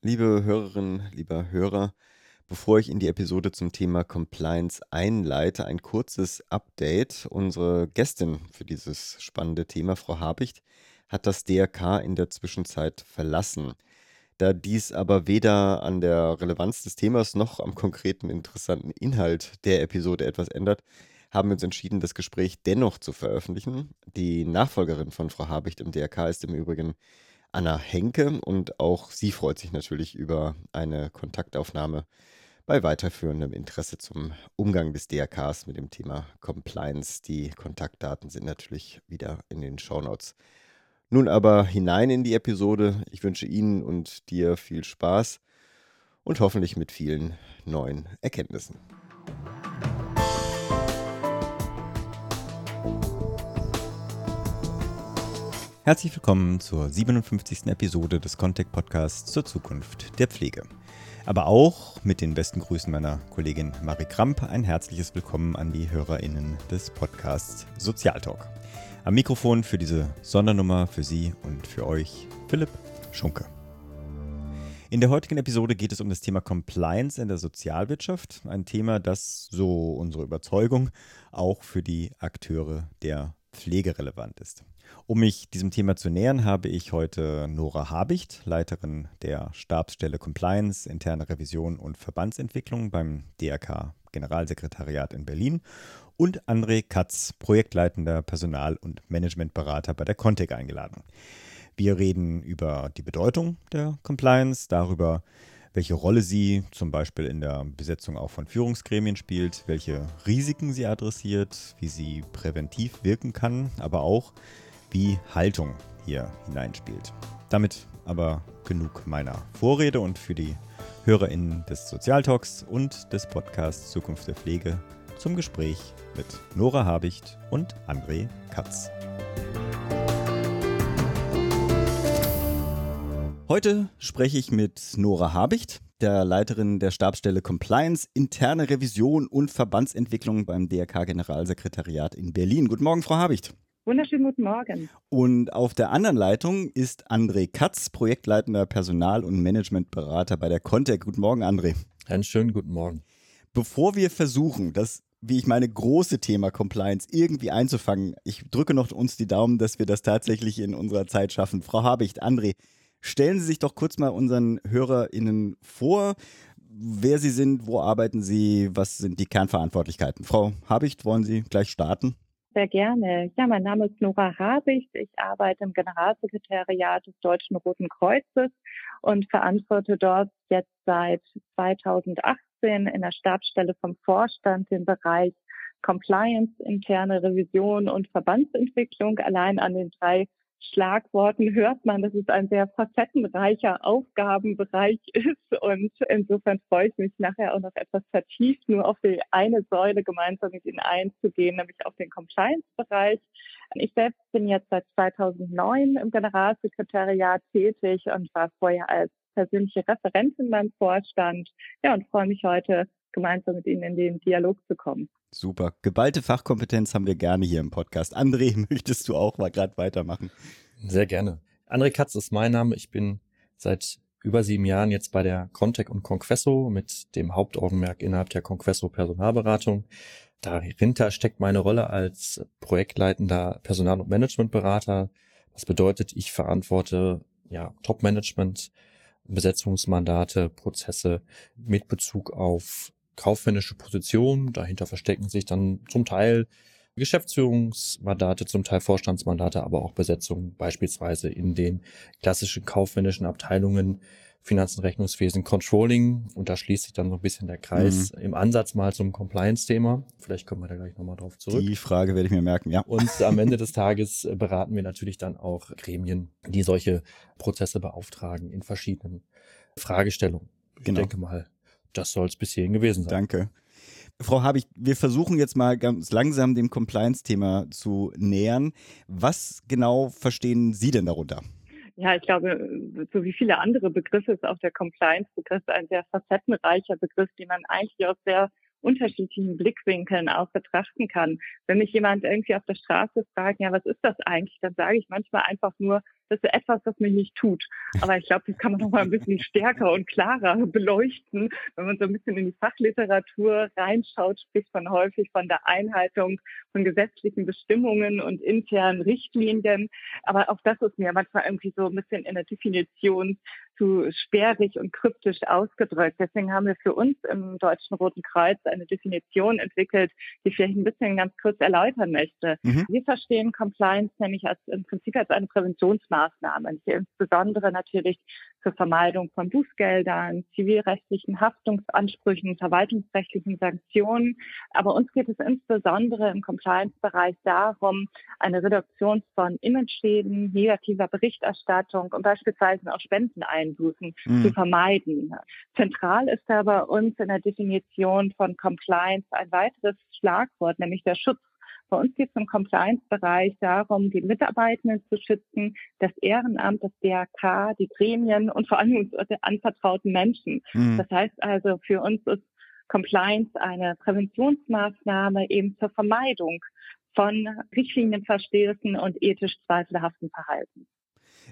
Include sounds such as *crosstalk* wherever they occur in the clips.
Liebe Hörerinnen, lieber Hörer, bevor ich in die Episode zum Thema Compliance einleite, ein kurzes Update. Unsere Gästin für dieses spannende Thema, Frau Habicht, hat das DRK in der Zwischenzeit verlassen. Da dies aber weder an der Relevanz des Themas noch am konkreten interessanten Inhalt der Episode etwas ändert, haben wir uns entschieden, das Gespräch dennoch zu veröffentlichen. Die Nachfolgerin von Frau Habicht im DRK ist im Übrigen Anna Henke und auch sie freut sich natürlich über eine Kontaktaufnahme bei weiterführendem Interesse zum Umgang des DRKs mit dem Thema Compliance. Die Kontaktdaten sind natürlich wieder in den Shownotes. Nun aber hinein in die Episode. Ich wünsche Ihnen und dir viel Spaß und hoffentlich mit vielen neuen Erkenntnissen. Herzlich willkommen zur 57. Episode des Contact Podcasts zur Zukunft der Pflege. Aber auch mit den besten Grüßen meiner Kollegin Marie Kramp ein herzliches Willkommen an die HörerInnen des Podcasts Sozialtalk. Am Mikrofon für diese Sondernummer für Sie und für euch Philipp Schunke. In der heutigen Episode geht es um das Thema Compliance in der Sozialwirtschaft, ein Thema, das, so unsere Überzeugung, auch für die Akteure der Pflege relevant ist. Um mich diesem Thema zu nähern, habe ich heute Nora Habicht, Leiterin der Stabsstelle Compliance, interne Revision und Verbandsentwicklung beim DRK Generalsekretariat in Berlin und André Katz, projektleitender Personal- und Managementberater bei der Contec eingeladen. Wir reden über die Bedeutung der Compliance, darüber, welche Rolle sie zum Beispiel in der Besetzung auch von Führungsgremien spielt, welche Risiken sie adressiert, wie sie präventiv wirken kann, aber auch, wie Haltung hier hineinspielt. Damit aber genug meiner Vorrede und für die HörerInnen des Sozialtalks und des Podcasts Zukunft der Pflege zum Gespräch mit Nora Habicht und André Katz. Heute spreche ich mit Nora Habicht, der Leiterin der Stabsstelle Compliance, interne Revision und Verbandsentwicklung beim DRK Generalsekretariat in Berlin. Guten Morgen, Frau Habicht. Wunderschönen guten Morgen. Und auf der anderen Leitung ist André Katz, projektleitender Personal- und Managementberater bei der Contec. Guten Morgen, André. Einen schönen guten Morgen. Bevor wir versuchen, das, wie ich meine, große Thema Compliance irgendwie einzufangen, ich drücke noch uns die Daumen, dass wir das tatsächlich in unserer Zeit schaffen. Frau Habicht, André, stellen Sie sich doch kurz mal unseren HörerInnen vor, wer Sie sind, wo arbeiten Sie, was sind die Kernverantwortlichkeiten. Frau Habicht, wollen Sie gleich starten? Sehr gerne. Ja, mein Name ist Nora Habicht. Ich arbeite im Generalsekretariat des Deutschen Roten Kreuzes und verantworte dort jetzt seit 2018 in der Stabsstelle vom Vorstand den Bereich Compliance, interne Revision und Verbandsentwicklung. Allein an den drei Schlagworten hört man, dass es ein sehr facettenreicher Aufgabenbereich *laughs* ist. Und insofern freue ich mich nachher auch noch etwas vertieft nur auf die eine Säule gemeinsam mit Ihnen einzugehen, nämlich auf den Compliance-Bereich. Ich selbst bin jetzt seit 2009 im Generalsekretariat tätig und war vorher als persönliche Referentin beim Vorstand. Ja, und freue mich heute gemeinsam mit Ihnen in den Dialog zu kommen. Super. Geballte Fachkompetenz haben wir gerne hier im Podcast. André, *laughs* möchtest du auch mal gerade weitermachen? Sehr gerne. André Katz ist mein Name. Ich bin seit über sieben Jahren jetzt bei der Contec und Conquesso mit dem Hauptaugenmerk innerhalb der Conquesso Personalberatung. Dahinter steckt meine Rolle als projektleitender Personal- und Managementberater. Das bedeutet, ich verantworte ja Top-Management, Besetzungsmandate, Prozesse mit Bezug auf kaufmännische Position. Dahinter verstecken sich dann zum Teil Geschäftsführungsmandate, zum Teil Vorstandsmandate, aber auch Besetzungen beispielsweise in den klassischen kaufmännischen Abteilungen Finanzen, Rechnungswesen, Controlling. Und da schließt sich dann so ein bisschen der Kreis mhm. im Ansatz mal zum Compliance-Thema. Vielleicht kommen wir da gleich nochmal drauf zurück. Die Frage werde ich mir merken, ja. Und am Ende *laughs* des Tages beraten wir natürlich dann auch Gremien, die solche Prozesse beauftragen in verschiedenen Fragestellungen. Genau. Ich denke mal, das soll es bis hierhin gewesen sein. Danke. Frau Habig, wir versuchen jetzt mal ganz langsam dem Compliance-Thema zu nähern. Was genau verstehen Sie denn darunter? Ja, ich glaube, so wie viele andere Begriffe ist auch der Compliance-Begriff ein sehr facettenreicher Begriff, den man eigentlich aus sehr unterschiedlichen Blickwinkeln auch betrachten kann. Wenn mich jemand irgendwie auf der Straße fragt, ja, was ist das eigentlich, dann sage ich manchmal einfach nur, das ist etwas, was mich nicht tut. Aber ich glaube, das kann man noch mal ein bisschen stärker und klarer beleuchten. Wenn man so ein bisschen in die Fachliteratur reinschaut, spricht man häufig von der Einhaltung von gesetzlichen Bestimmungen und internen Richtlinien. Aber auch das ist mir manchmal irgendwie so ein bisschen in der Definition zu sperrig und kryptisch ausgedrückt. Deswegen haben wir für uns im Deutschen Roten Kreuz eine Definition entwickelt, die ich vielleicht ein bisschen ganz kurz erläutern möchte. Mhm. Wir verstehen Compliance nämlich als im Prinzip als eine Präventionsmaßnahme, die insbesondere natürlich zur Vermeidung von Bußgeldern, zivilrechtlichen Haftungsansprüchen, verwaltungsrechtlichen Sanktionen. Aber uns geht es insbesondere im Compliance-Bereich darum, eine Reduktion von Image-Schäden, negativer Berichterstattung und beispielsweise auch Spendeneinbußen mhm. zu vermeiden. Zentral ist da bei uns in der Definition von Compliance ein weiteres Schlagwort, nämlich der Schutz bei uns geht es im Compliance-Bereich darum, die Mitarbeitenden zu schützen, das Ehrenamt, das DRK, die Gremien und vor allem unsere anvertrauten Menschen. Mhm. Das heißt also, für uns ist Compliance eine Präventionsmaßnahme eben zur Vermeidung von Richtlinienverstößen und ethisch zweifelhaften Verhalten.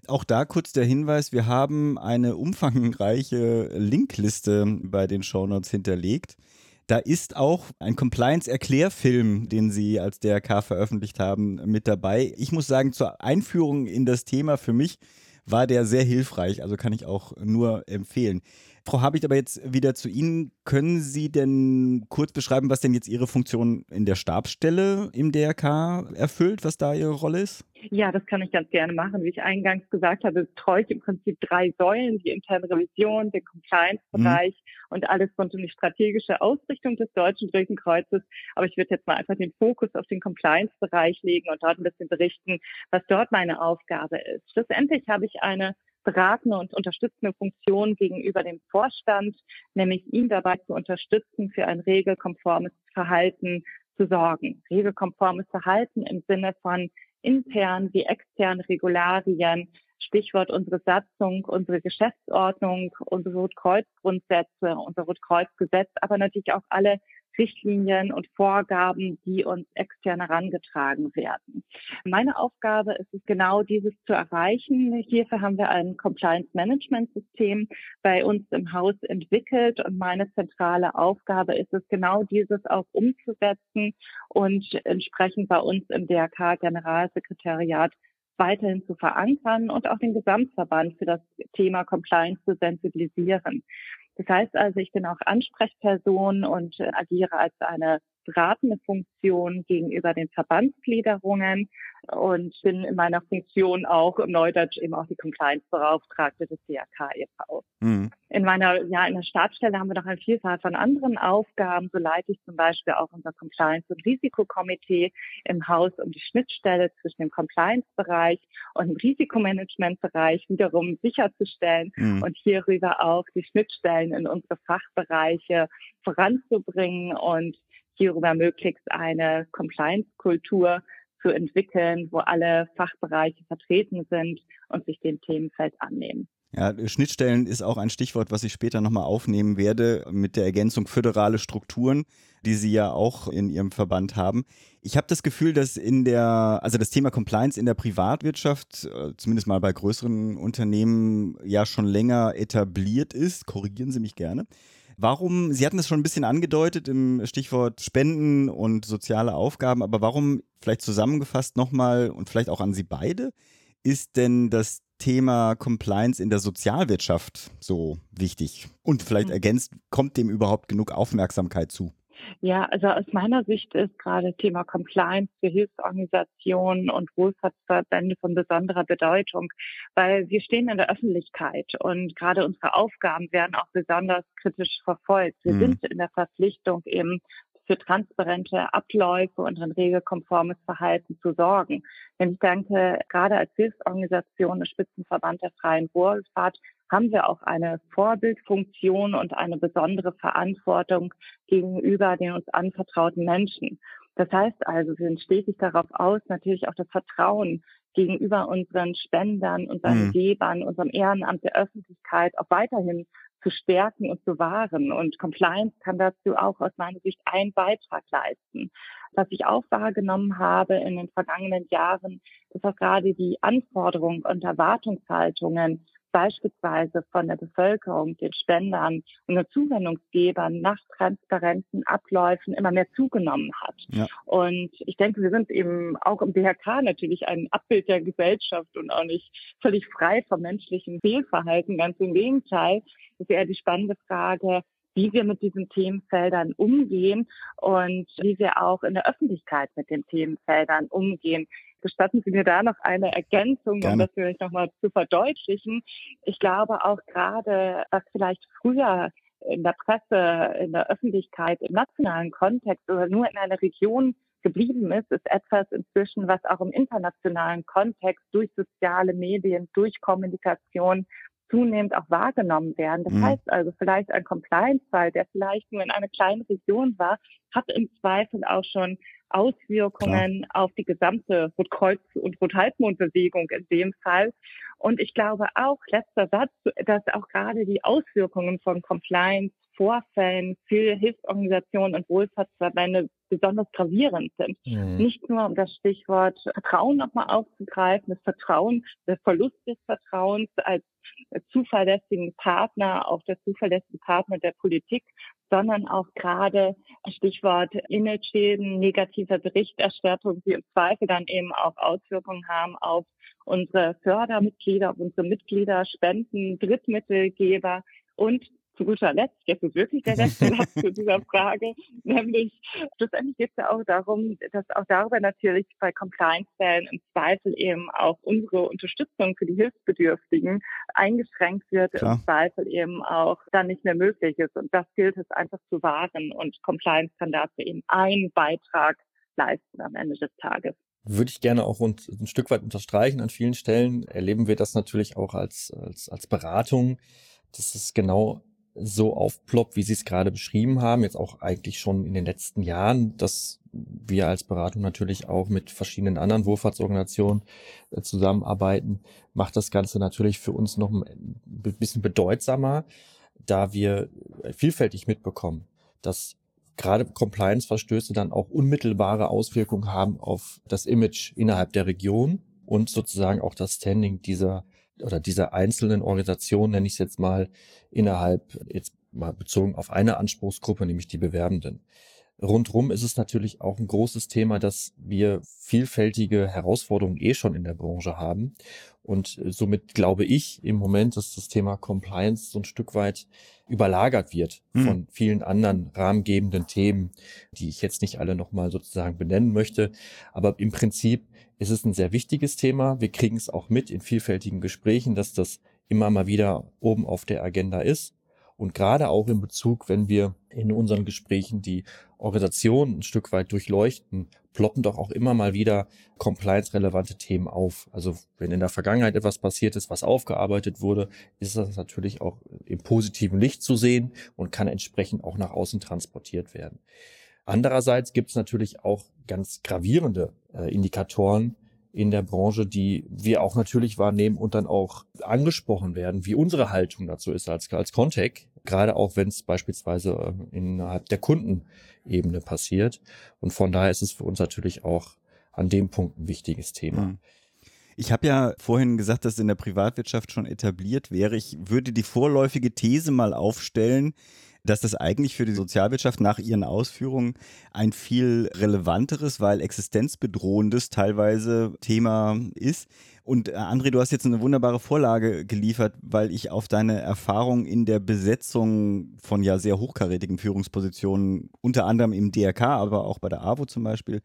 Auch da kurz der Hinweis, wir haben eine umfangreiche Linkliste bei den Shownotes hinterlegt. Da ist auch ein Compliance-Erklärfilm, den Sie als DRK veröffentlicht haben, mit dabei. Ich muss sagen, zur Einführung in das Thema für mich war der sehr hilfreich, also kann ich auch nur empfehlen. Frau Habicht, aber jetzt wieder zu Ihnen. Können Sie denn kurz beschreiben, was denn jetzt Ihre Funktion in der Stabsstelle im DRK erfüllt, was da Ihre Rolle ist? Ja, das kann ich ganz gerne machen. Wie ich eingangs gesagt habe, betreue ich im Prinzip drei Säulen, die interne Revision, den Compliance-Bereich mhm. und alles rund um die strategische Ausrichtung des Deutschen Roten Kreuzes. Aber ich würde jetzt mal einfach den Fokus auf den Compliance-Bereich legen und dort ein bisschen berichten, was dort meine Aufgabe ist. Schlussendlich habe ich eine beratende und unterstützende Funktion gegenüber dem Vorstand, nämlich ihn dabei zu unterstützen, für ein regelkonformes Verhalten zu sorgen. Regelkonformes Verhalten im Sinne von intern wie extern Regularien, Stichwort unsere Satzung, unsere Geschäftsordnung, unsere Rotkreuzgrundsätze, unser Rotkreuzgesetz, aber natürlich auch alle Richtlinien und Vorgaben, die uns extern herangetragen werden. Meine Aufgabe ist es genau dieses zu erreichen. Hierfür haben wir ein Compliance Management System bei uns im Haus entwickelt und meine zentrale Aufgabe ist es genau dieses auch umzusetzen und entsprechend bei uns im DRK Generalsekretariat weiterhin zu verankern und auch den Gesamtverband für das Thema Compliance zu sensibilisieren. Das heißt also, ich bin auch Ansprechperson und äh, agiere als eine beratende Funktion gegenüber den Verbandsgliederungen und bin in meiner Funktion auch im Neudeutsch eben auch die Compliance-Beauftragte des DRK e.V. Mhm. In meiner, ja, in der Stabsstelle haben wir noch eine Vielzahl von anderen Aufgaben. So leite ich zum Beispiel auch unser Compliance- und Risikokomitee im Haus um die Schnittstelle zwischen dem Compliance-Bereich und dem Risikomanagement-Bereich wiederum sicherzustellen mhm. und hierüber auch die Schnittstellen in unsere Fachbereiche voranzubringen und hierüber möglichst eine Compliance-Kultur zu entwickeln, wo alle Fachbereiche vertreten sind und sich dem Themenfeld annehmen. Ja, Schnittstellen ist auch ein Stichwort, was ich später nochmal aufnehmen werde mit der Ergänzung föderale Strukturen, die Sie ja auch in Ihrem Verband haben. Ich habe das Gefühl, dass in der, also das Thema Compliance in der Privatwirtschaft, äh, zumindest mal bei größeren Unternehmen, ja schon länger etabliert ist. Korrigieren Sie mich gerne. Warum, Sie hatten es schon ein bisschen angedeutet im Stichwort Spenden und soziale Aufgaben, aber warum vielleicht zusammengefasst nochmal und vielleicht auch an Sie beide, ist denn das Thema Compliance in der Sozialwirtschaft so wichtig? Und vielleicht mhm. ergänzt, kommt dem überhaupt genug Aufmerksamkeit zu? Ja, also aus meiner Sicht ist gerade Thema Compliance für Hilfsorganisationen und Wohlfahrtsverbände von besonderer Bedeutung, weil wir stehen in der Öffentlichkeit und gerade unsere Aufgaben werden auch besonders kritisch verfolgt. Wir mhm. sind in der Verpflichtung eben für transparente Abläufe und ein regelkonformes Verhalten zu sorgen. Denn ich denke, gerade als Hilfsorganisation des Spitzenverband der freien Wohlfahrt haben wir auch eine Vorbildfunktion und eine besondere Verantwortung gegenüber den uns anvertrauten Menschen. Das heißt also, wir sind stetig darauf aus, natürlich auch das Vertrauen gegenüber unseren Spendern, unseren mhm. Gebern, unserem Ehrenamt der Öffentlichkeit auch weiterhin zu stärken und zu wahren. Und Compliance kann dazu auch aus meiner Sicht einen Beitrag leisten. Was ich auch wahrgenommen habe in den vergangenen Jahren, ist auch gerade die Anforderungen und Erwartungshaltungen beispielsweise von der Bevölkerung, den Spendern und den Zuwendungsgebern nach transparenten Abläufen immer mehr zugenommen hat. Ja. Und ich denke, wir sind eben auch im DHK natürlich ein Abbild der Gesellschaft und auch nicht völlig frei vom menschlichen Fehlverhalten. Ganz im Gegenteil. Das ist eher die spannende Frage, wie wir mit diesen Themenfeldern umgehen und wie wir auch in der Öffentlichkeit mit den Themenfeldern umgehen. Gestatten Sie mir da noch eine Ergänzung, Gerne. um das vielleicht nochmal zu verdeutlichen. Ich glaube auch gerade, was vielleicht früher in der Presse, in der Öffentlichkeit, im nationalen Kontext oder nur in einer Region geblieben ist, ist etwas inzwischen, was auch im internationalen Kontext durch soziale Medien, durch Kommunikation zunehmend auch wahrgenommen werden. Das mhm. heißt also, vielleicht ein Compliance-Fall, der vielleicht nur in einer kleinen Region war, hat im Zweifel auch schon Auswirkungen Klar. auf die gesamte Rotkreuz- und Rothalbmondbewegung in dem Fall. Und ich glaube auch, letzter Satz, dass auch gerade die Auswirkungen von Compliance Vorfällen für Hilfsorganisationen und Wohlfahrtsverbände besonders gravierend sind. Mhm. Nicht nur um das Stichwort Vertrauen nochmal aufzugreifen, das Vertrauen, der Verlust des Vertrauens als zuverlässigen Partner, auch der zuverlässige Partner der Politik, sondern auch gerade Stichwort Imageschäden, negativer Berichterstattung, die im Zweifel dann eben auch Auswirkungen haben auf unsere Fördermitglieder, auf unsere Mitglieder, Spenden, Drittmittelgeber und zu guter Letzt, jetzt ist wirklich der letzte *laughs* Satz zu dieser Frage, nämlich schlussendlich geht es ja auch darum, dass auch darüber natürlich bei Compliance-Fällen im Zweifel eben auch unsere Unterstützung für die Hilfsbedürftigen eingeschränkt wird, Klar. im Zweifel eben auch dann nicht mehr möglich ist. Und das gilt es einfach zu wahren und Compliance kann dazu eben einen Beitrag leisten am Ende des Tages würde ich gerne auch ein Stück weit unterstreichen. An vielen Stellen erleben wir das natürlich auch als, als, als Beratung, dass es genau so aufploppt, wie Sie es gerade beschrieben haben, jetzt auch eigentlich schon in den letzten Jahren, dass wir als Beratung natürlich auch mit verschiedenen anderen Wohlfahrtsorganisationen äh, zusammenarbeiten, macht das Ganze natürlich für uns noch ein bisschen bedeutsamer, da wir vielfältig mitbekommen, dass gerade Compliance-Verstöße dann auch unmittelbare Auswirkungen haben auf das Image innerhalb der Region und sozusagen auch das Standing dieser oder dieser einzelnen Organisation, nenne ich es jetzt mal, innerhalb, jetzt mal bezogen auf eine Anspruchsgruppe, nämlich die Bewerbenden. Rundrum ist es natürlich auch ein großes Thema, dass wir vielfältige Herausforderungen eh schon in der Branche haben. Und somit glaube ich im Moment, dass das Thema Compliance so ein Stück weit überlagert wird hm. von vielen anderen rahmengebenden Themen, die ich jetzt nicht alle nochmal sozusagen benennen möchte. Aber im Prinzip ist es ein sehr wichtiges Thema. Wir kriegen es auch mit in vielfältigen Gesprächen, dass das immer mal wieder oben auf der Agenda ist. Und gerade auch in Bezug, wenn wir in unseren Gesprächen die Organisation ein Stück weit durchleuchten, ploppen doch auch immer mal wieder compliance-relevante Themen auf. Also wenn in der Vergangenheit etwas passiert ist, was aufgearbeitet wurde, ist das natürlich auch im positiven Licht zu sehen und kann entsprechend auch nach außen transportiert werden. Andererseits gibt es natürlich auch ganz gravierende äh, Indikatoren in der Branche, die wir auch natürlich wahrnehmen und dann auch angesprochen werden, wie unsere Haltung dazu ist als, als Contec, gerade auch wenn es beispielsweise äh, innerhalb der Kundenebene passiert. Und von daher ist es für uns natürlich auch an dem Punkt ein wichtiges Thema. Mhm. Ich habe ja vorhin gesagt, dass in der Privatwirtschaft schon etabliert wäre. Ich würde die vorläufige These mal aufstellen, dass das eigentlich für die Sozialwirtschaft nach ihren Ausführungen ein viel relevanteres, weil existenzbedrohendes teilweise Thema ist. Und äh, André, du hast jetzt eine wunderbare Vorlage geliefert, weil ich auf deine Erfahrung in der Besetzung von ja sehr hochkarätigen Führungspositionen, unter anderem im DRK, aber auch bei der AWO zum Beispiel,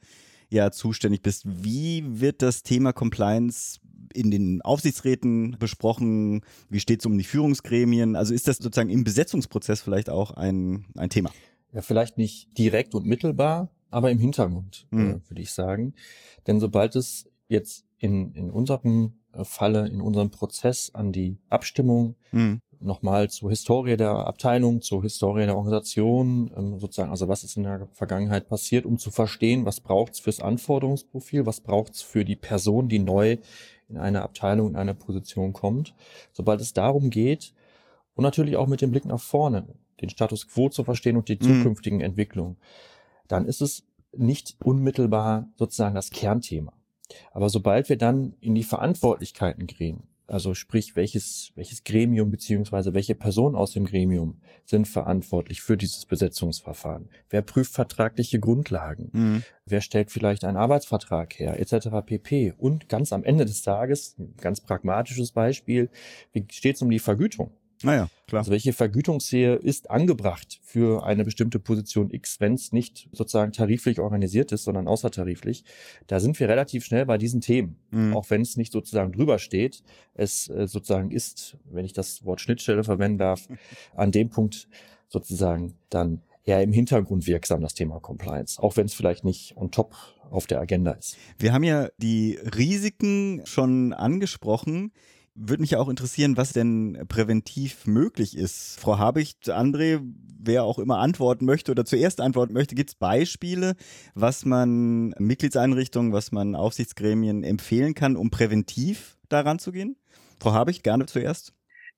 ja zuständig bist. Wie wird das Thema Compliance in den Aufsichtsräten besprochen? Wie steht es um die Führungsgremien? Also ist das sozusagen im Besetzungsprozess vielleicht auch ein, ein Thema? Ja, vielleicht nicht direkt und mittelbar, aber im Hintergrund, mhm. äh, würde ich sagen. Denn sobald es jetzt in, in unserem Falle, in unserem Prozess an die Abstimmung mhm nochmal zur Historie der Abteilung, zur Historie der Organisation, ähm, sozusagen, also was ist in der Vergangenheit passiert, um zu verstehen, was braucht's fürs Anforderungsprofil, was braucht's für die Person, die neu in eine Abteilung, in eine Position kommt. Sobald es darum geht, Und natürlich auch mit dem Blick nach vorne, den Status quo zu verstehen und die mhm. zukünftigen mhm. Entwicklungen. Dann ist es nicht unmittelbar sozusagen das Kernthema. Aber sobald wir dann in die Verantwortlichkeiten gehen, also sprich, welches, welches Gremium beziehungsweise welche Personen aus dem Gremium sind verantwortlich für dieses Besetzungsverfahren? Wer prüft vertragliche Grundlagen? Mhm. Wer stellt vielleicht einen Arbeitsvertrag her, etc. pp. Und ganz am Ende des Tages, ein ganz pragmatisches Beispiel, wie steht es um die Vergütung? Naja, klar. Also welche Vergütungshöhe ist angebracht für eine bestimmte Position X, wenn es nicht sozusagen tariflich organisiert ist, sondern außertariflich? Da sind wir relativ schnell bei diesen Themen, mhm. auch wenn es nicht sozusagen drüber steht. Es äh, sozusagen ist, wenn ich das Wort Schnittstelle verwenden darf, *laughs* an dem Punkt sozusagen dann eher im Hintergrund wirksam, das Thema Compliance, auch wenn es vielleicht nicht on top auf der Agenda ist. Wir haben ja die Risiken schon angesprochen. Würde mich ja auch interessieren, was denn präventiv möglich ist. Frau Habicht, André, wer auch immer antworten möchte oder zuerst antworten möchte, gibt es Beispiele, was man Mitgliedseinrichtungen, was man Aufsichtsgremien empfehlen kann, um präventiv daran zu gehen? Frau Habicht, gerne zuerst.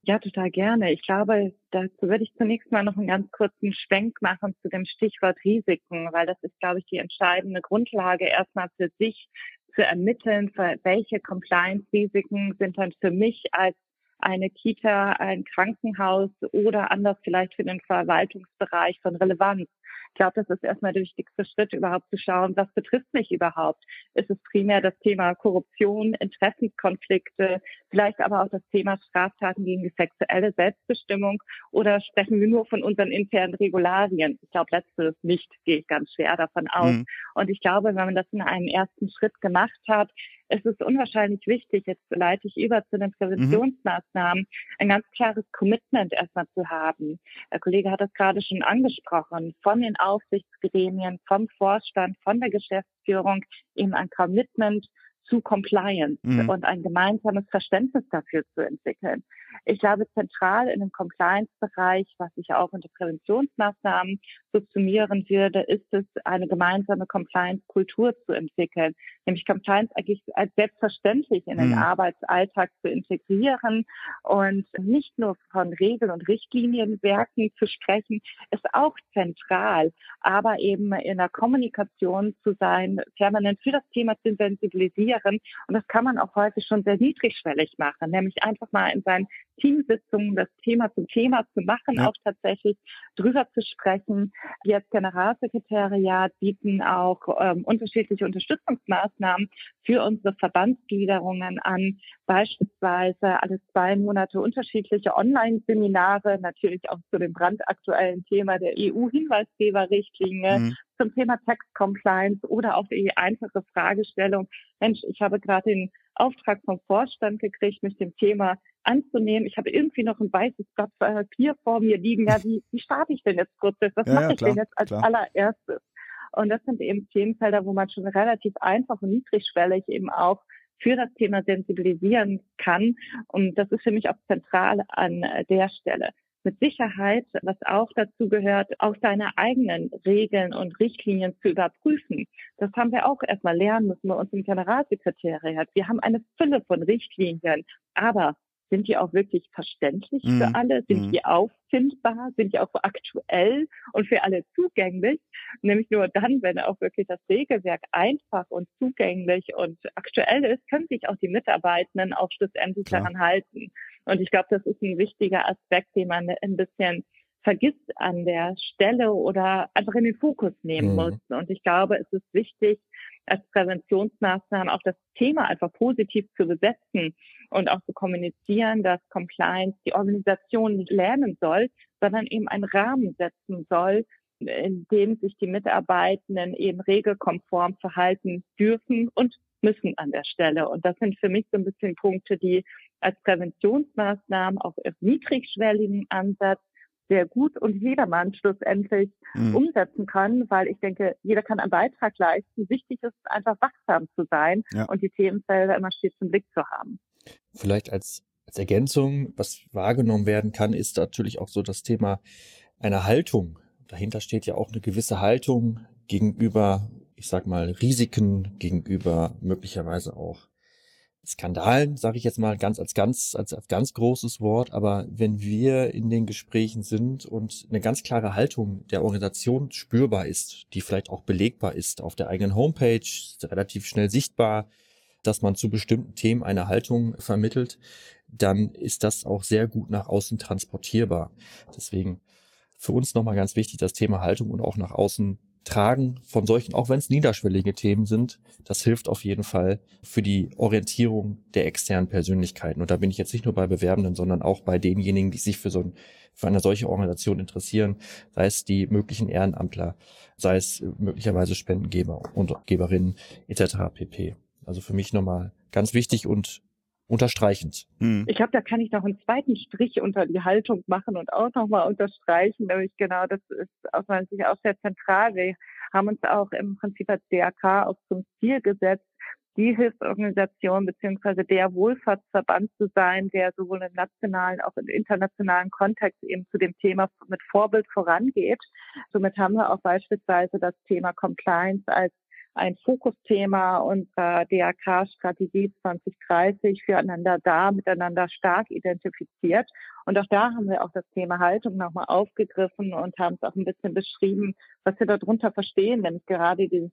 Ja, total gerne. Ich glaube, dazu würde ich zunächst mal noch einen ganz kurzen Schwenk machen zu dem Stichwort Risiken, weil das ist, glaube ich, die entscheidende Grundlage erstmal für sich zu ermitteln, welche Compliance-Risiken sind dann für mich als eine Kita, ein Krankenhaus oder anders vielleicht für den Verwaltungsbereich von Relevanz. Ich glaube, das ist erstmal der wichtigste Schritt, überhaupt zu schauen, was betrifft mich überhaupt. Ist es primär das Thema Korruption, Interessenskonflikte, vielleicht aber auch das Thema Straftaten gegen die sexuelle Selbstbestimmung oder sprechen wir nur von unseren internen Regularien? Ich glaube, letzteres nicht, gehe ich ganz schwer davon aus. Mhm. Und ich glaube, wenn man das in einem ersten Schritt gemacht hat, es ist unwahrscheinlich wichtig, jetzt leite ich über zu den mhm. Präventionsmaßnahmen, ein ganz klares Commitment erstmal zu haben. Der Kollege hat das gerade schon angesprochen, von den Aufsichtsgremien, vom Vorstand, von der Geschäftsführung eben ein Commitment zu Compliance mhm. und ein gemeinsames Verständnis dafür zu entwickeln. Ich glaube, zentral in dem Compliance-Bereich, was ich auch unter Präventionsmaßnahmen subsumieren würde, ist es, eine gemeinsame Compliance-Kultur zu entwickeln, nämlich Compliance eigentlich als selbstverständlich in den mhm. Arbeitsalltag zu integrieren und nicht nur von Regeln und Richtlinienwerken zu sprechen, ist auch zentral, aber eben in der Kommunikation zu sein, permanent für das Thema zu sensibilisieren. Und das kann man auch heute schon sehr niedrigschwellig machen, nämlich einfach mal in seinen Teamsitzungen das Thema zum Thema zu machen, ja. auch tatsächlich drüber zu sprechen. Wir als Generalsekretariat bieten auch ähm, unterschiedliche Unterstützungsmaßnahmen für unsere Verbandsgliederungen an, beispielsweise alle zwei Monate unterschiedliche Online-Seminare, natürlich auch zu dem brandaktuellen Thema der EU-Hinweisgeberrichtlinie, mhm zum Thema Tax Compliance oder auch die einfache Fragestellung, Mensch, ich habe gerade den Auftrag vom Vorstand gekriegt, mich dem Thema anzunehmen. Ich habe irgendwie noch ein weißes Blatt Papier vor mir liegen. Ja, wie, wie starte ich denn jetzt Prozess? Was *laughs* ja, mache ja, ich denn jetzt als klar. allererstes? Und das sind eben Themenfelder, wo man schon relativ einfach und niedrigschwellig eben auch für das Thema sensibilisieren kann. Und das ist für mich auch zentral an der Stelle. Mit Sicherheit, was auch dazu gehört, auch seine eigenen Regeln und Richtlinien zu überprüfen. Das haben wir auch erstmal lernen müssen bei uns im Generalsekretariat. Wir haben eine Fülle von Richtlinien, aber sind die auch wirklich verständlich mhm. für alle? Sind mhm. die auffindbar? Sind die auch aktuell und für alle zugänglich? Nämlich nur dann, wenn auch wirklich das Regelwerk einfach und zugänglich und aktuell ist, können sich auch die Mitarbeitenden auch schlussendlich Klar. daran halten. Und ich glaube, das ist ein wichtiger Aspekt, den man ein bisschen vergisst an der Stelle oder einfach in den Fokus nehmen mhm. muss. Und ich glaube, es ist wichtig, als Präventionsmaßnahmen auch das Thema einfach positiv zu besetzen und auch zu kommunizieren, dass Compliance die Organisation nicht lernen soll, sondern eben einen Rahmen setzen soll, in dem sich die Mitarbeitenden eben regelkonform verhalten dürfen und müssen an der Stelle. Und das sind für mich so ein bisschen Punkte, die als Präventionsmaßnahmen auch im niedrigschwelligen Ansatz sehr gut und jedermann schlussendlich mhm. umsetzen kann, weil ich denke, jeder kann einen Beitrag leisten. Wichtig ist einfach wachsam zu sein ja. und die Themenfelder immer stets im Blick zu haben. Vielleicht als, als Ergänzung, was wahrgenommen werden kann, ist natürlich auch so das Thema einer Haltung. Dahinter steht ja auch eine gewisse Haltung gegenüber, ich sag mal, Risiken, gegenüber möglicherweise auch Skandalen, sage ich jetzt mal ganz als ganz als, als ganz großes Wort, aber wenn wir in den Gesprächen sind und eine ganz klare Haltung der Organisation spürbar ist, die vielleicht auch belegbar ist auf der eigenen Homepage, relativ schnell sichtbar, dass man zu bestimmten Themen eine Haltung vermittelt, dann ist das auch sehr gut nach außen transportierbar. Deswegen für uns nochmal ganz wichtig, das Thema Haltung und auch nach außen tragen von solchen, auch wenn es niederschwellige Themen sind, das hilft auf jeden Fall für die Orientierung der externen Persönlichkeiten. Und da bin ich jetzt nicht nur bei Bewerbenden, sondern auch bei denjenigen, die sich für so ein, für eine solche Organisation interessieren, sei es die möglichen Ehrenamtler, sei es möglicherweise Spendengeber und Geberinnen etc. pp. Also für mich nochmal ganz wichtig und unterstreichend. Hm. Ich glaube, da kann ich noch einen zweiten Strich unter die Haltung machen und auch nochmal unterstreichen, nämlich genau, das ist aus meiner Sicht auch sehr zentral. Wir haben uns auch im Prinzip als DRK auch zum Ziel gesetzt, die Hilfsorganisation beziehungsweise der Wohlfahrtsverband zu sein, der sowohl im nationalen als auch im internationalen Kontext eben zu dem Thema mit Vorbild vorangeht. Somit haben wir auch beispielsweise das Thema Compliance als ein Fokusthema unserer DRK-Strategie 2030 füreinander da, miteinander stark identifiziert. Und auch da haben wir auch das Thema Haltung nochmal aufgegriffen und haben es auch ein bisschen beschrieben, was wir darunter verstehen, nämlich gerade dieses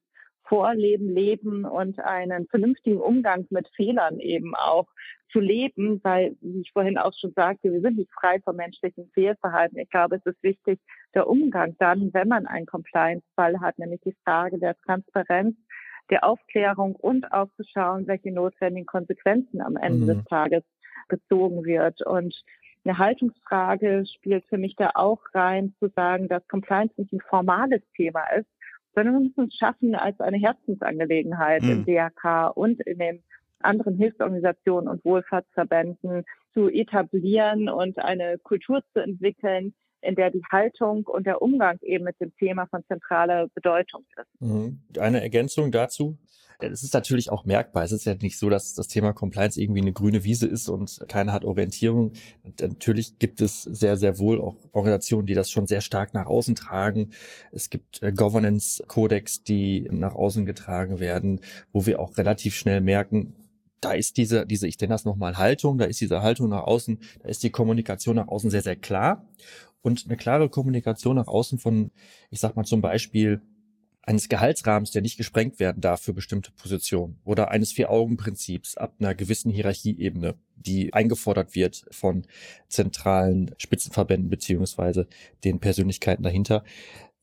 Vorleben, Leben und einen vernünftigen Umgang mit Fehlern eben auch zu leben, weil, wie ich vorhin auch schon sagte, wir sind nicht frei vom menschlichen Fehlverhalten. Ich glaube, es ist wichtig, der Umgang dann, wenn man einen Compliance-Fall hat, nämlich die Frage der Transparenz, der Aufklärung und auch zu schauen, welche notwendigen Konsequenzen am Ende mhm. des Tages gezogen wird. Und eine Haltungsfrage spielt für mich da auch rein, zu sagen, dass Compliance nicht ein formales Thema ist, sondern wir müssen es schaffen als eine Herzensangelegenheit mhm. im DRK und in den anderen Hilfsorganisationen und Wohlfahrtsverbänden zu etablieren und eine Kultur zu entwickeln, in der die Haltung und der Umgang eben mit dem Thema von zentraler Bedeutung ist. Mhm. Eine Ergänzung dazu? Es ist natürlich auch merkbar. Es ist ja nicht so, dass das Thema Compliance irgendwie eine grüne Wiese ist und keiner hat Orientierung. Natürlich gibt es sehr, sehr wohl auch Organisationen, die das schon sehr stark nach außen tragen. Es gibt äh, Governance-Codex, die nach außen getragen werden, wo wir auch relativ schnell merken, da ist diese, diese, ich nenne das nochmal Haltung, da ist diese Haltung nach außen, da ist die Kommunikation nach außen sehr, sehr klar und eine klare Kommunikation nach außen von, ich sag mal zum Beispiel, eines Gehaltsrahmens, der nicht gesprengt werden darf für bestimmte Positionen oder eines Vier-Augen-Prinzips ab einer gewissen Hierarchieebene, die eingefordert wird von zentralen Spitzenverbänden beziehungsweise den Persönlichkeiten dahinter.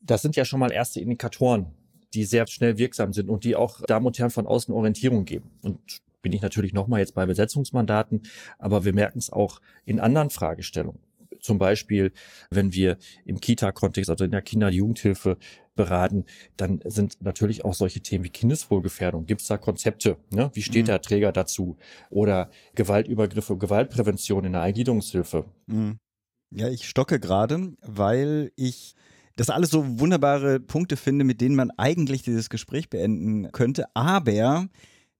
Das sind ja schon mal erste Indikatoren, die sehr schnell wirksam sind und die auch Damen und Herren von außen Orientierung geben. Und bin ich natürlich nochmal jetzt bei Besetzungsmandaten, aber wir merken es auch in anderen Fragestellungen. Zum Beispiel, wenn wir im Kita-Kontext, also in der Kinder- und Jugendhilfe beraten, dann sind natürlich auch solche Themen wie Kindeswohlgefährdung. Gibt es da Konzepte? Ne? Wie steht mhm. der Träger dazu? Oder Gewaltübergriffe, Gewaltprävention in der Eingliederungshilfe. Mhm. Ja, ich stocke gerade, weil ich das alles so wunderbare Punkte finde, mit denen man eigentlich dieses Gespräch beenden könnte. Aber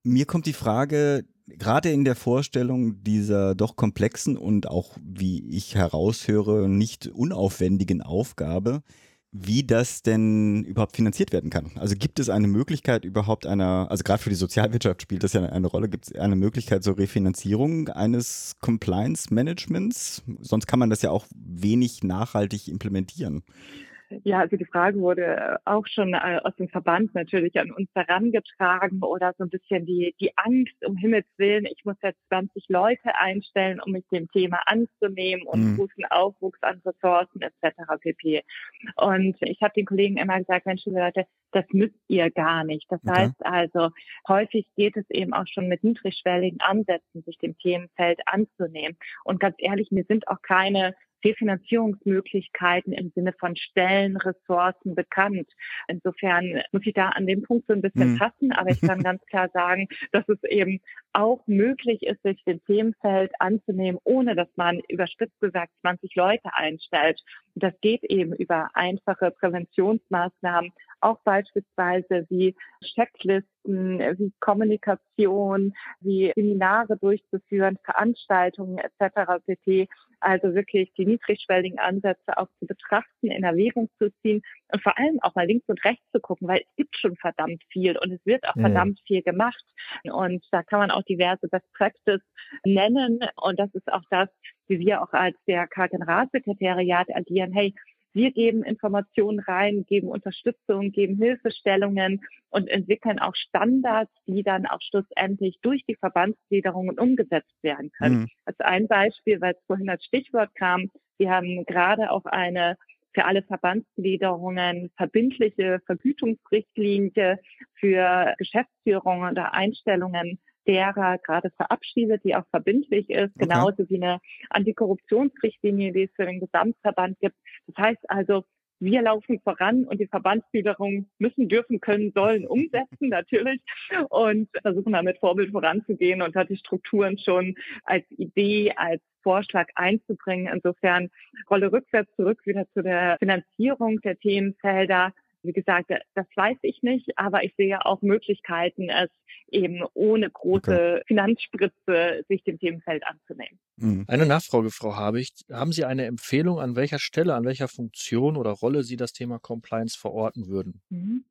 mir kommt die Frage, gerade in der Vorstellung dieser doch komplexen und auch, wie ich heraushöre, nicht unaufwendigen Aufgabe, wie das denn überhaupt finanziert werden kann. Also gibt es eine Möglichkeit überhaupt einer, also gerade für die Sozialwirtschaft spielt das ja eine Rolle, gibt es eine Möglichkeit zur Refinanzierung eines Compliance-Managements? Sonst kann man das ja auch wenig nachhaltig implementieren. Ja, also die Frage wurde äh, auch schon äh, aus dem Verband natürlich an uns herangetragen oder so ein bisschen die, die Angst, um Himmels Willen, ich muss jetzt 20 Leute einstellen, um mich dem Thema anzunehmen und mhm. großen Aufwuchs an Ressourcen etc. pp. Und ich habe den Kollegen immer gesagt, Mensch, Leute, das müsst ihr gar nicht. Das okay. heißt also, häufig geht es eben auch schon mit niedrigschwelligen Ansätzen, sich dem Themenfeld anzunehmen. Und ganz ehrlich, mir sind auch keine Refinanzierungsmöglichkeiten im Sinne von Stellen, Ressourcen bekannt. Insofern muss ich da an dem Punkt so ein bisschen mhm. passen, aber ich kann ganz klar sagen, dass es eben auch möglich ist, sich dem Themenfeld anzunehmen, ohne dass man überspitzt gesagt 20 Leute einstellt. Das geht eben über einfache Präventionsmaßnahmen auch beispielsweise wie Checklisten, wie Kommunikation, wie Seminare durchzuführen, Veranstaltungen etc. pp. Also wirklich die niedrigschwelligen Ansätze auch zu betrachten, in Erwägung zu ziehen und vor allem auch mal links und rechts zu gucken, weil es gibt schon verdammt viel und es wird auch mhm. verdammt viel gemacht. Und da kann man auch diverse Best Practice nennen. Und das ist auch das, wie wir auch als DRK-Generalsekretariat agieren. Hey, wir geben Informationen rein, geben Unterstützung, geben Hilfestellungen und entwickeln auch Standards, die dann auch schlussendlich durch die Verbandsgliederungen umgesetzt werden können. Mhm. Als ein Beispiel, weil es vorhin als Stichwort kam, wir haben gerade auch eine für alle Verbandsgliederungen verbindliche Vergütungsrichtlinie für Geschäftsführungen oder Einstellungen derer gerade verabschiedet, die auch verbindlich ist, okay. genauso wie eine Antikorruptionsrichtlinie, die es für den Gesamtverband gibt. Das heißt also, wir laufen voran und die Verbandsgliederungen müssen, dürfen, können, sollen *laughs* umsetzen natürlich und versuchen damit Vorbild voranzugehen und da die Strukturen schon als Idee, als Vorschlag einzubringen. Insofern Rolle rückwärts zurück wieder zu der Finanzierung der Themenfelder. Wie gesagt, das weiß ich nicht, aber ich sehe auch Möglichkeiten, es eben ohne große okay. Finanzspritze sich dem Themenfeld anzunehmen. Mhm. Eine Nachfrage, Frau Habicht. Haben Sie eine Empfehlung, an welcher Stelle, an welcher Funktion oder Rolle Sie das Thema Compliance verorten würden? Mhm.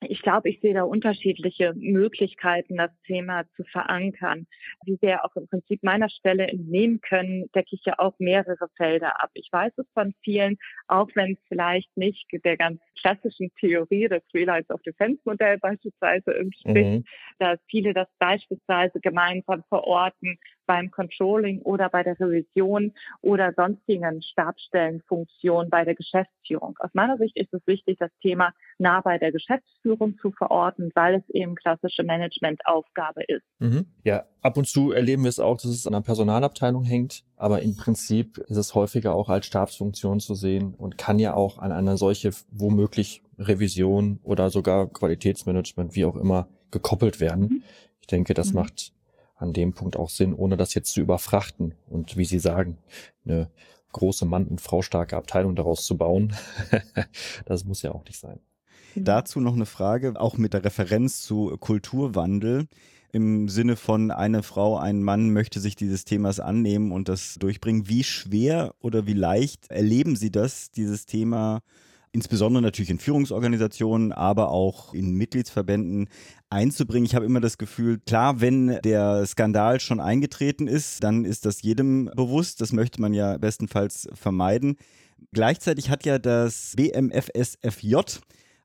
Ich glaube, ich sehe da unterschiedliche Möglichkeiten, das Thema zu verankern. Wie wir auch im Prinzip meiner Stelle entnehmen können, decke ich ja auch mehrere Felder ab. Ich weiß es von vielen, auch wenn es vielleicht nicht der ganz klassischen Theorie des Three Lines of Defense Modell beispielsweise entspricht, mhm. dass viele das beispielsweise gemeinsam verorten, beim Controlling oder bei der Revision oder sonstigen Stabstellenfunktionen bei der Geschäftsführung. Aus meiner Sicht ist es wichtig, das Thema nah bei der Geschäftsführung zu verorten, weil es eben klassische Managementaufgabe ist. Mhm. Ja, ab und zu erleben wir es auch, dass es an der Personalabteilung hängt, aber im Prinzip ist es häufiger auch als Stabsfunktion zu sehen und kann ja auch an eine solche womöglich Revision oder sogar Qualitätsmanagement, wie auch immer, gekoppelt werden. Mhm. Ich denke, das mhm. macht an dem Punkt auch Sinn, ohne das jetzt zu überfrachten und wie Sie sagen, eine große Mann- und Frau starke Abteilung daraus zu bauen. *laughs* das muss ja auch nicht sein. Dazu noch eine Frage, auch mit der Referenz zu Kulturwandel im Sinne von eine Frau, ein Mann möchte sich dieses Themas annehmen und das durchbringen. Wie schwer oder wie leicht erleben Sie das, dieses Thema insbesondere natürlich in Führungsorganisationen, aber auch in Mitgliedsverbänden einzubringen. Ich habe immer das Gefühl, klar, wenn der Skandal schon eingetreten ist, dann ist das jedem bewusst. Das möchte man ja bestenfalls vermeiden. Gleichzeitig hat ja das BMFSFJ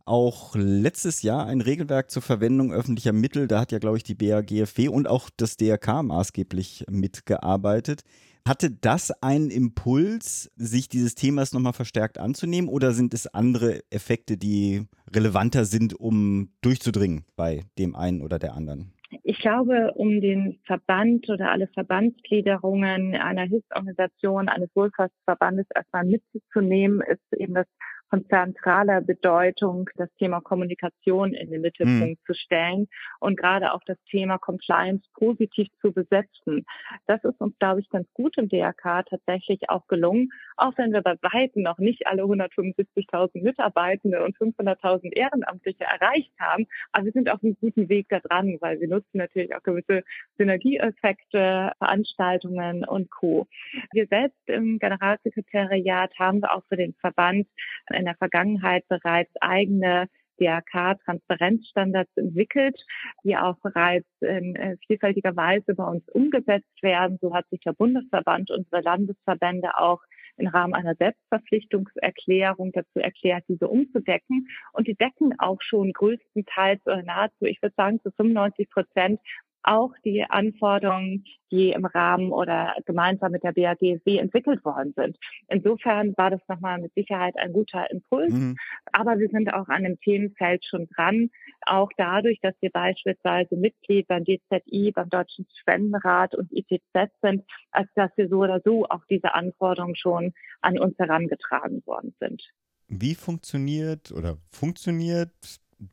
auch letztes Jahr ein Regelwerk zur Verwendung öffentlicher Mittel. Da hat ja, glaube ich, die BAGFW und auch das DRK maßgeblich mitgearbeitet. Hatte das einen Impuls, sich dieses Themas nochmal verstärkt anzunehmen oder sind es andere Effekte, die relevanter sind, um durchzudringen bei dem einen oder der anderen? Ich glaube, um den Verband oder alle Verbandsgliederungen einer Hilfsorganisation, eines Wohlfahrtsverbandes erstmal mitzunehmen, ist eben das von zentraler Bedeutung, das Thema Kommunikation in den Mittelpunkt mhm. zu stellen und gerade auch das Thema Compliance positiv zu besetzen. Das ist uns, glaube ich, ganz gut im DRK tatsächlich auch gelungen, auch wenn wir bei Weitem noch nicht alle 175.000 Mitarbeitende und 500.000 Ehrenamtliche erreicht haben. Aber wir sind auf einem guten Weg da dran, weil wir nutzen natürlich auch gewisse Synergieeffekte, Veranstaltungen und Co. Wir selbst im Generalsekretariat haben wir auch für den Verband in der Vergangenheit bereits eigene DRK-Transparenzstandards entwickelt, die auch bereits in äh, vielfältiger Weise bei uns umgesetzt werden. So hat sich der Bundesverband, unsere Landesverbände auch im Rahmen einer Selbstverpflichtungserklärung dazu erklärt, diese umzudecken. Und die decken auch schon größtenteils oder nahezu, ich würde sagen, zu 95 Prozent auch die Anforderungen, die im Rahmen oder gemeinsam mit der BAGSW entwickelt worden sind. Insofern war das nochmal mit Sicherheit ein guter Impuls. Mhm. Aber wir sind auch an dem Themenfeld schon dran, auch dadurch, dass wir beispielsweise Mitglied beim DZI, beim Deutschen Spendenrat und ITZ sind, als dass wir so oder so auch diese Anforderungen schon an uns herangetragen worden sind. Wie funktioniert oder funktioniert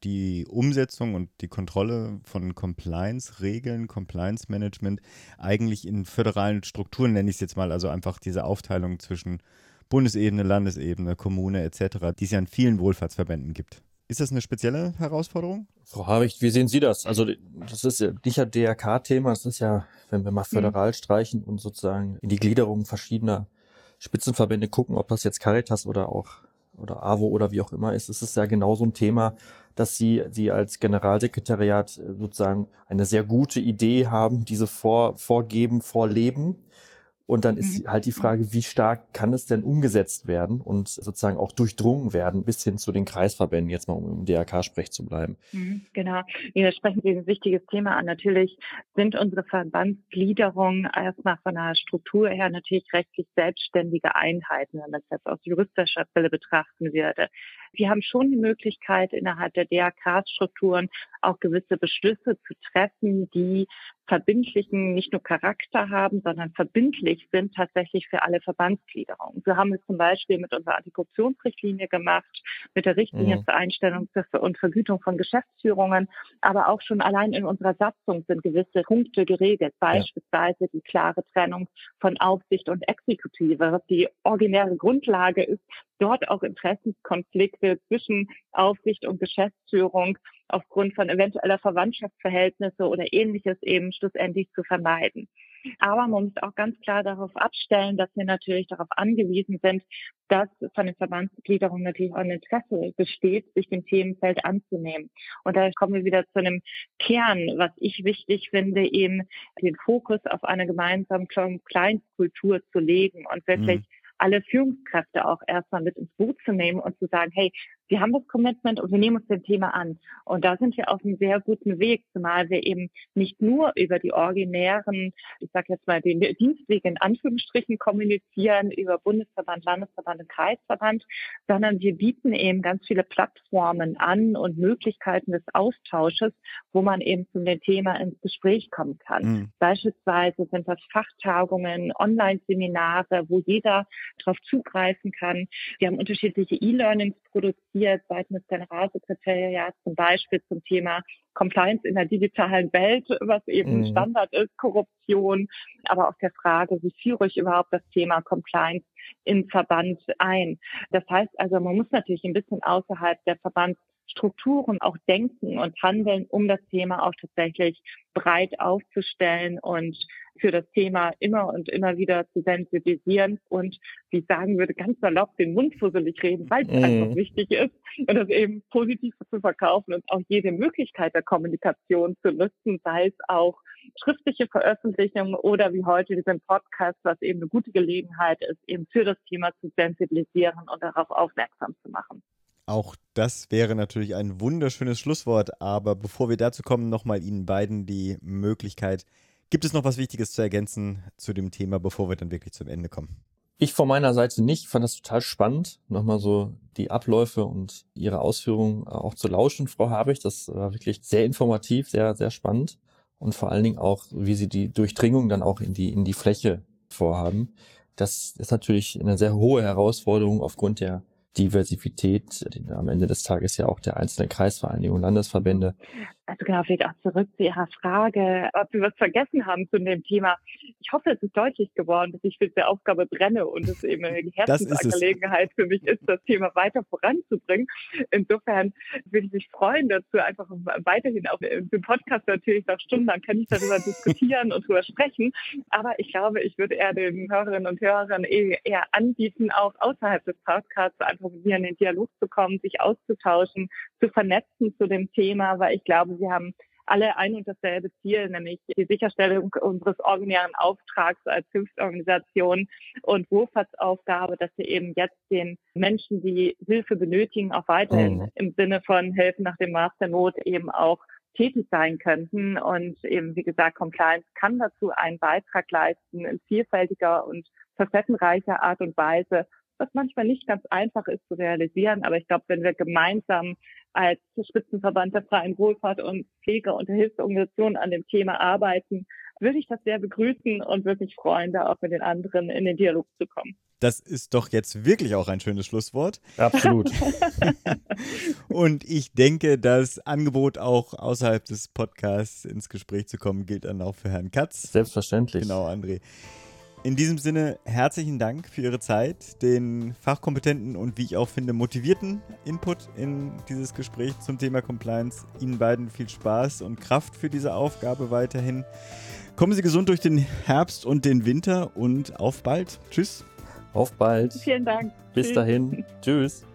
die Umsetzung und die Kontrolle von Compliance-Regeln, Compliance-Management eigentlich in föderalen Strukturen, nenne ich es jetzt mal, also einfach diese Aufteilung zwischen Bundesebene, Landesebene, Kommune etc., die es ja in vielen Wohlfahrtsverbänden gibt. Ist das eine spezielle Herausforderung? Frau Habicht, wie sehen Sie das? Also das ist ja nicht ein DRK-Thema, es ist ja, wenn wir mal mhm. föderal mhm. streichen und sozusagen in die Gliederung verschiedener Spitzenverbände gucken, ob das jetzt Caritas oder auch oder AWO oder wie auch immer ist, ist es ja genau so ein Thema, dass Sie, Sie als Generalsekretariat sozusagen eine sehr gute Idee haben, diese vor, vorgeben, vorleben und dann ist mhm. halt die Frage, wie stark kann es denn umgesetzt werden und sozusagen auch durchdrungen werden, bis hin zu den Kreisverbänden, jetzt mal um im DRK-Sprech zu bleiben. Mhm, genau. Ja, sprechen ein wichtiges Thema an. Natürlich sind unsere Verbandsgliederungen erstmal von der Struktur her natürlich rechtlich selbstständige Einheiten, wenn man es jetzt aus juristischer Brille betrachten würde. Wir haben schon die Möglichkeit, innerhalb der DRK-Strukturen auch gewisse Beschlüsse zu treffen, die verbindlichen, nicht nur Charakter haben, sondern verbindlich sind tatsächlich für alle Verbandsgliederungen. So haben wir zum Beispiel mit unserer Antikorruptionsrichtlinie gemacht, mit der Richtlinie mhm. zur Einstellung und Vergütung von Geschäftsführungen, aber auch schon allein in unserer Satzung sind gewisse Punkte geregelt, beispielsweise die klare Trennung von Aufsicht und Exekutive, was die originäre Grundlage ist, dort auch Interessenskonflikte zwischen Aufsicht und Geschäftsführung aufgrund von eventueller Verwandtschaftsverhältnisse oder ähnliches eben schlussendlich zu vermeiden. Aber man muss auch ganz klar darauf abstellen, dass wir natürlich darauf angewiesen sind, dass von den Verbandsgliederungen natürlich auch ein Interesse besteht, sich dem Themenfeld anzunehmen. Und da kommen wir wieder zu einem Kern, was ich wichtig finde, eben den Fokus auf eine gemeinsame Kleinkultur zu legen und wirklich mhm alle Führungskräfte auch erstmal mit ins Boot zu nehmen und zu sagen, hey, wir haben das Commitment und wir nehmen uns dem Thema an. Und da sind wir auf einem sehr guten Weg, zumal wir eben nicht nur über die originären, ich sage jetzt mal den Dienstweg in Anführungsstrichen kommunizieren, über Bundesverband, Landesverband und Kreisverband, sondern wir bieten eben ganz viele Plattformen an und Möglichkeiten des Austausches, wo man eben zu dem Thema ins Gespräch kommen kann. Mhm. Beispielsweise sind das Fachtagungen, Online-Seminare, wo jeder darauf zugreifen kann. Wir haben unterschiedliche E-Learnings produziert seitens des Generalsekretariats, zum Beispiel zum Thema Compliance in der digitalen Welt, was eben mhm. Standard ist, Korruption, aber auch der Frage, wie führe ich überhaupt das Thema Compliance in Verband ein. Das heißt also, man muss natürlich ein bisschen außerhalb der Verbandsstrukturen auch denken und handeln, um das Thema auch tatsächlich breit aufzustellen und für das Thema immer und immer wieder zu sensibilisieren und, wie ich sagen würde, ganz salopp den Mund fusselig reden, weil es mhm. einfach wichtig ist und das eben positiv zu verkaufen und auch jede Möglichkeit der Kommunikation zu nutzen, sei es auch schriftliche Veröffentlichungen oder wie heute diesen Podcast, was eben eine gute Gelegenheit ist, eben für das Thema zu sensibilisieren und darauf aufmerksam zu machen. Auch das wäre natürlich ein wunderschönes Schlusswort, aber bevor wir dazu kommen, nochmal Ihnen beiden die Möglichkeit, Gibt es noch was Wichtiges zu ergänzen zu dem Thema, bevor wir dann wirklich zum Ende kommen? Ich von meiner Seite nicht, fand das total spannend, nochmal so die Abläufe und Ihre Ausführungen auch zu lauschen, Frau Habich. Das war wirklich sehr informativ, sehr, sehr spannend und vor allen Dingen auch, wie Sie die Durchdringung dann auch in die, in die Fläche vorhaben. Das ist natürlich eine sehr hohe Herausforderung aufgrund der Diversität, am Ende des Tages ja auch der einzelnen Kreisvereinigungen, Landesverbände also genau, vielleicht auch zurück zu Ihrer Frage, ob wir was vergessen haben zu dem Thema. Ich hoffe, es ist deutlich geworden, dass ich für diese Aufgabe brenne und es eben eine *laughs* Herzensangelegenheit für mich ist, das Thema weiter voranzubringen. Insofern würde ich mich freuen dazu, einfach weiterhin auf dem Podcast natürlich noch stundenlang kann ich darüber diskutieren und darüber sprechen. Aber ich glaube, ich würde eher den Hörerinnen und Hörern eher anbieten, auch außerhalb des Podcasts einfach mir in den Dialog zu kommen, sich auszutauschen, zu vernetzen zu dem Thema, weil ich glaube, wir haben alle ein und dasselbe Ziel, nämlich die Sicherstellung unseres originären Auftrags als Hilfsorganisation und WOFATs Aufgabe, dass wir eben jetzt den Menschen, die Hilfe benötigen, auch weiterhin mhm. im Sinne von Helfen nach dem Maß der Not eben auch tätig sein könnten. Und eben, wie gesagt, Compliance kann dazu einen Beitrag leisten in vielfältiger und facettenreicher Art und Weise, was manchmal nicht ganz einfach ist zu realisieren. Aber ich glaube, wenn wir gemeinsam als Spitzenverband der freien Wohlfahrt und Pflege- und Hilfsorganisationen an dem Thema arbeiten, würde ich das sehr begrüßen und würde mich freuen, da auch mit den anderen in den Dialog zu kommen. Das ist doch jetzt wirklich auch ein schönes Schlusswort. Absolut. *laughs* und ich denke, das Angebot auch außerhalb des Podcasts ins Gespräch zu kommen, gilt dann auch für Herrn Katz. Selbstverständlich. Genau, André. In diesem Sinne herzlichen Dank für Ihre Zeit, den fachkompetenten und wie ich auch finde motivierten Input in dieses Gespräch zum Thema Compliance. Ihnen beiden viel Spaß und Kraft für diese Aufgabe weiterhin. Kommen Sie gesund durch den Herbst und den Winter und auf bald. Tschüss. Auf bald. Vielen Dank. Bis Tschüss. dahin. *laughs* Tschüss.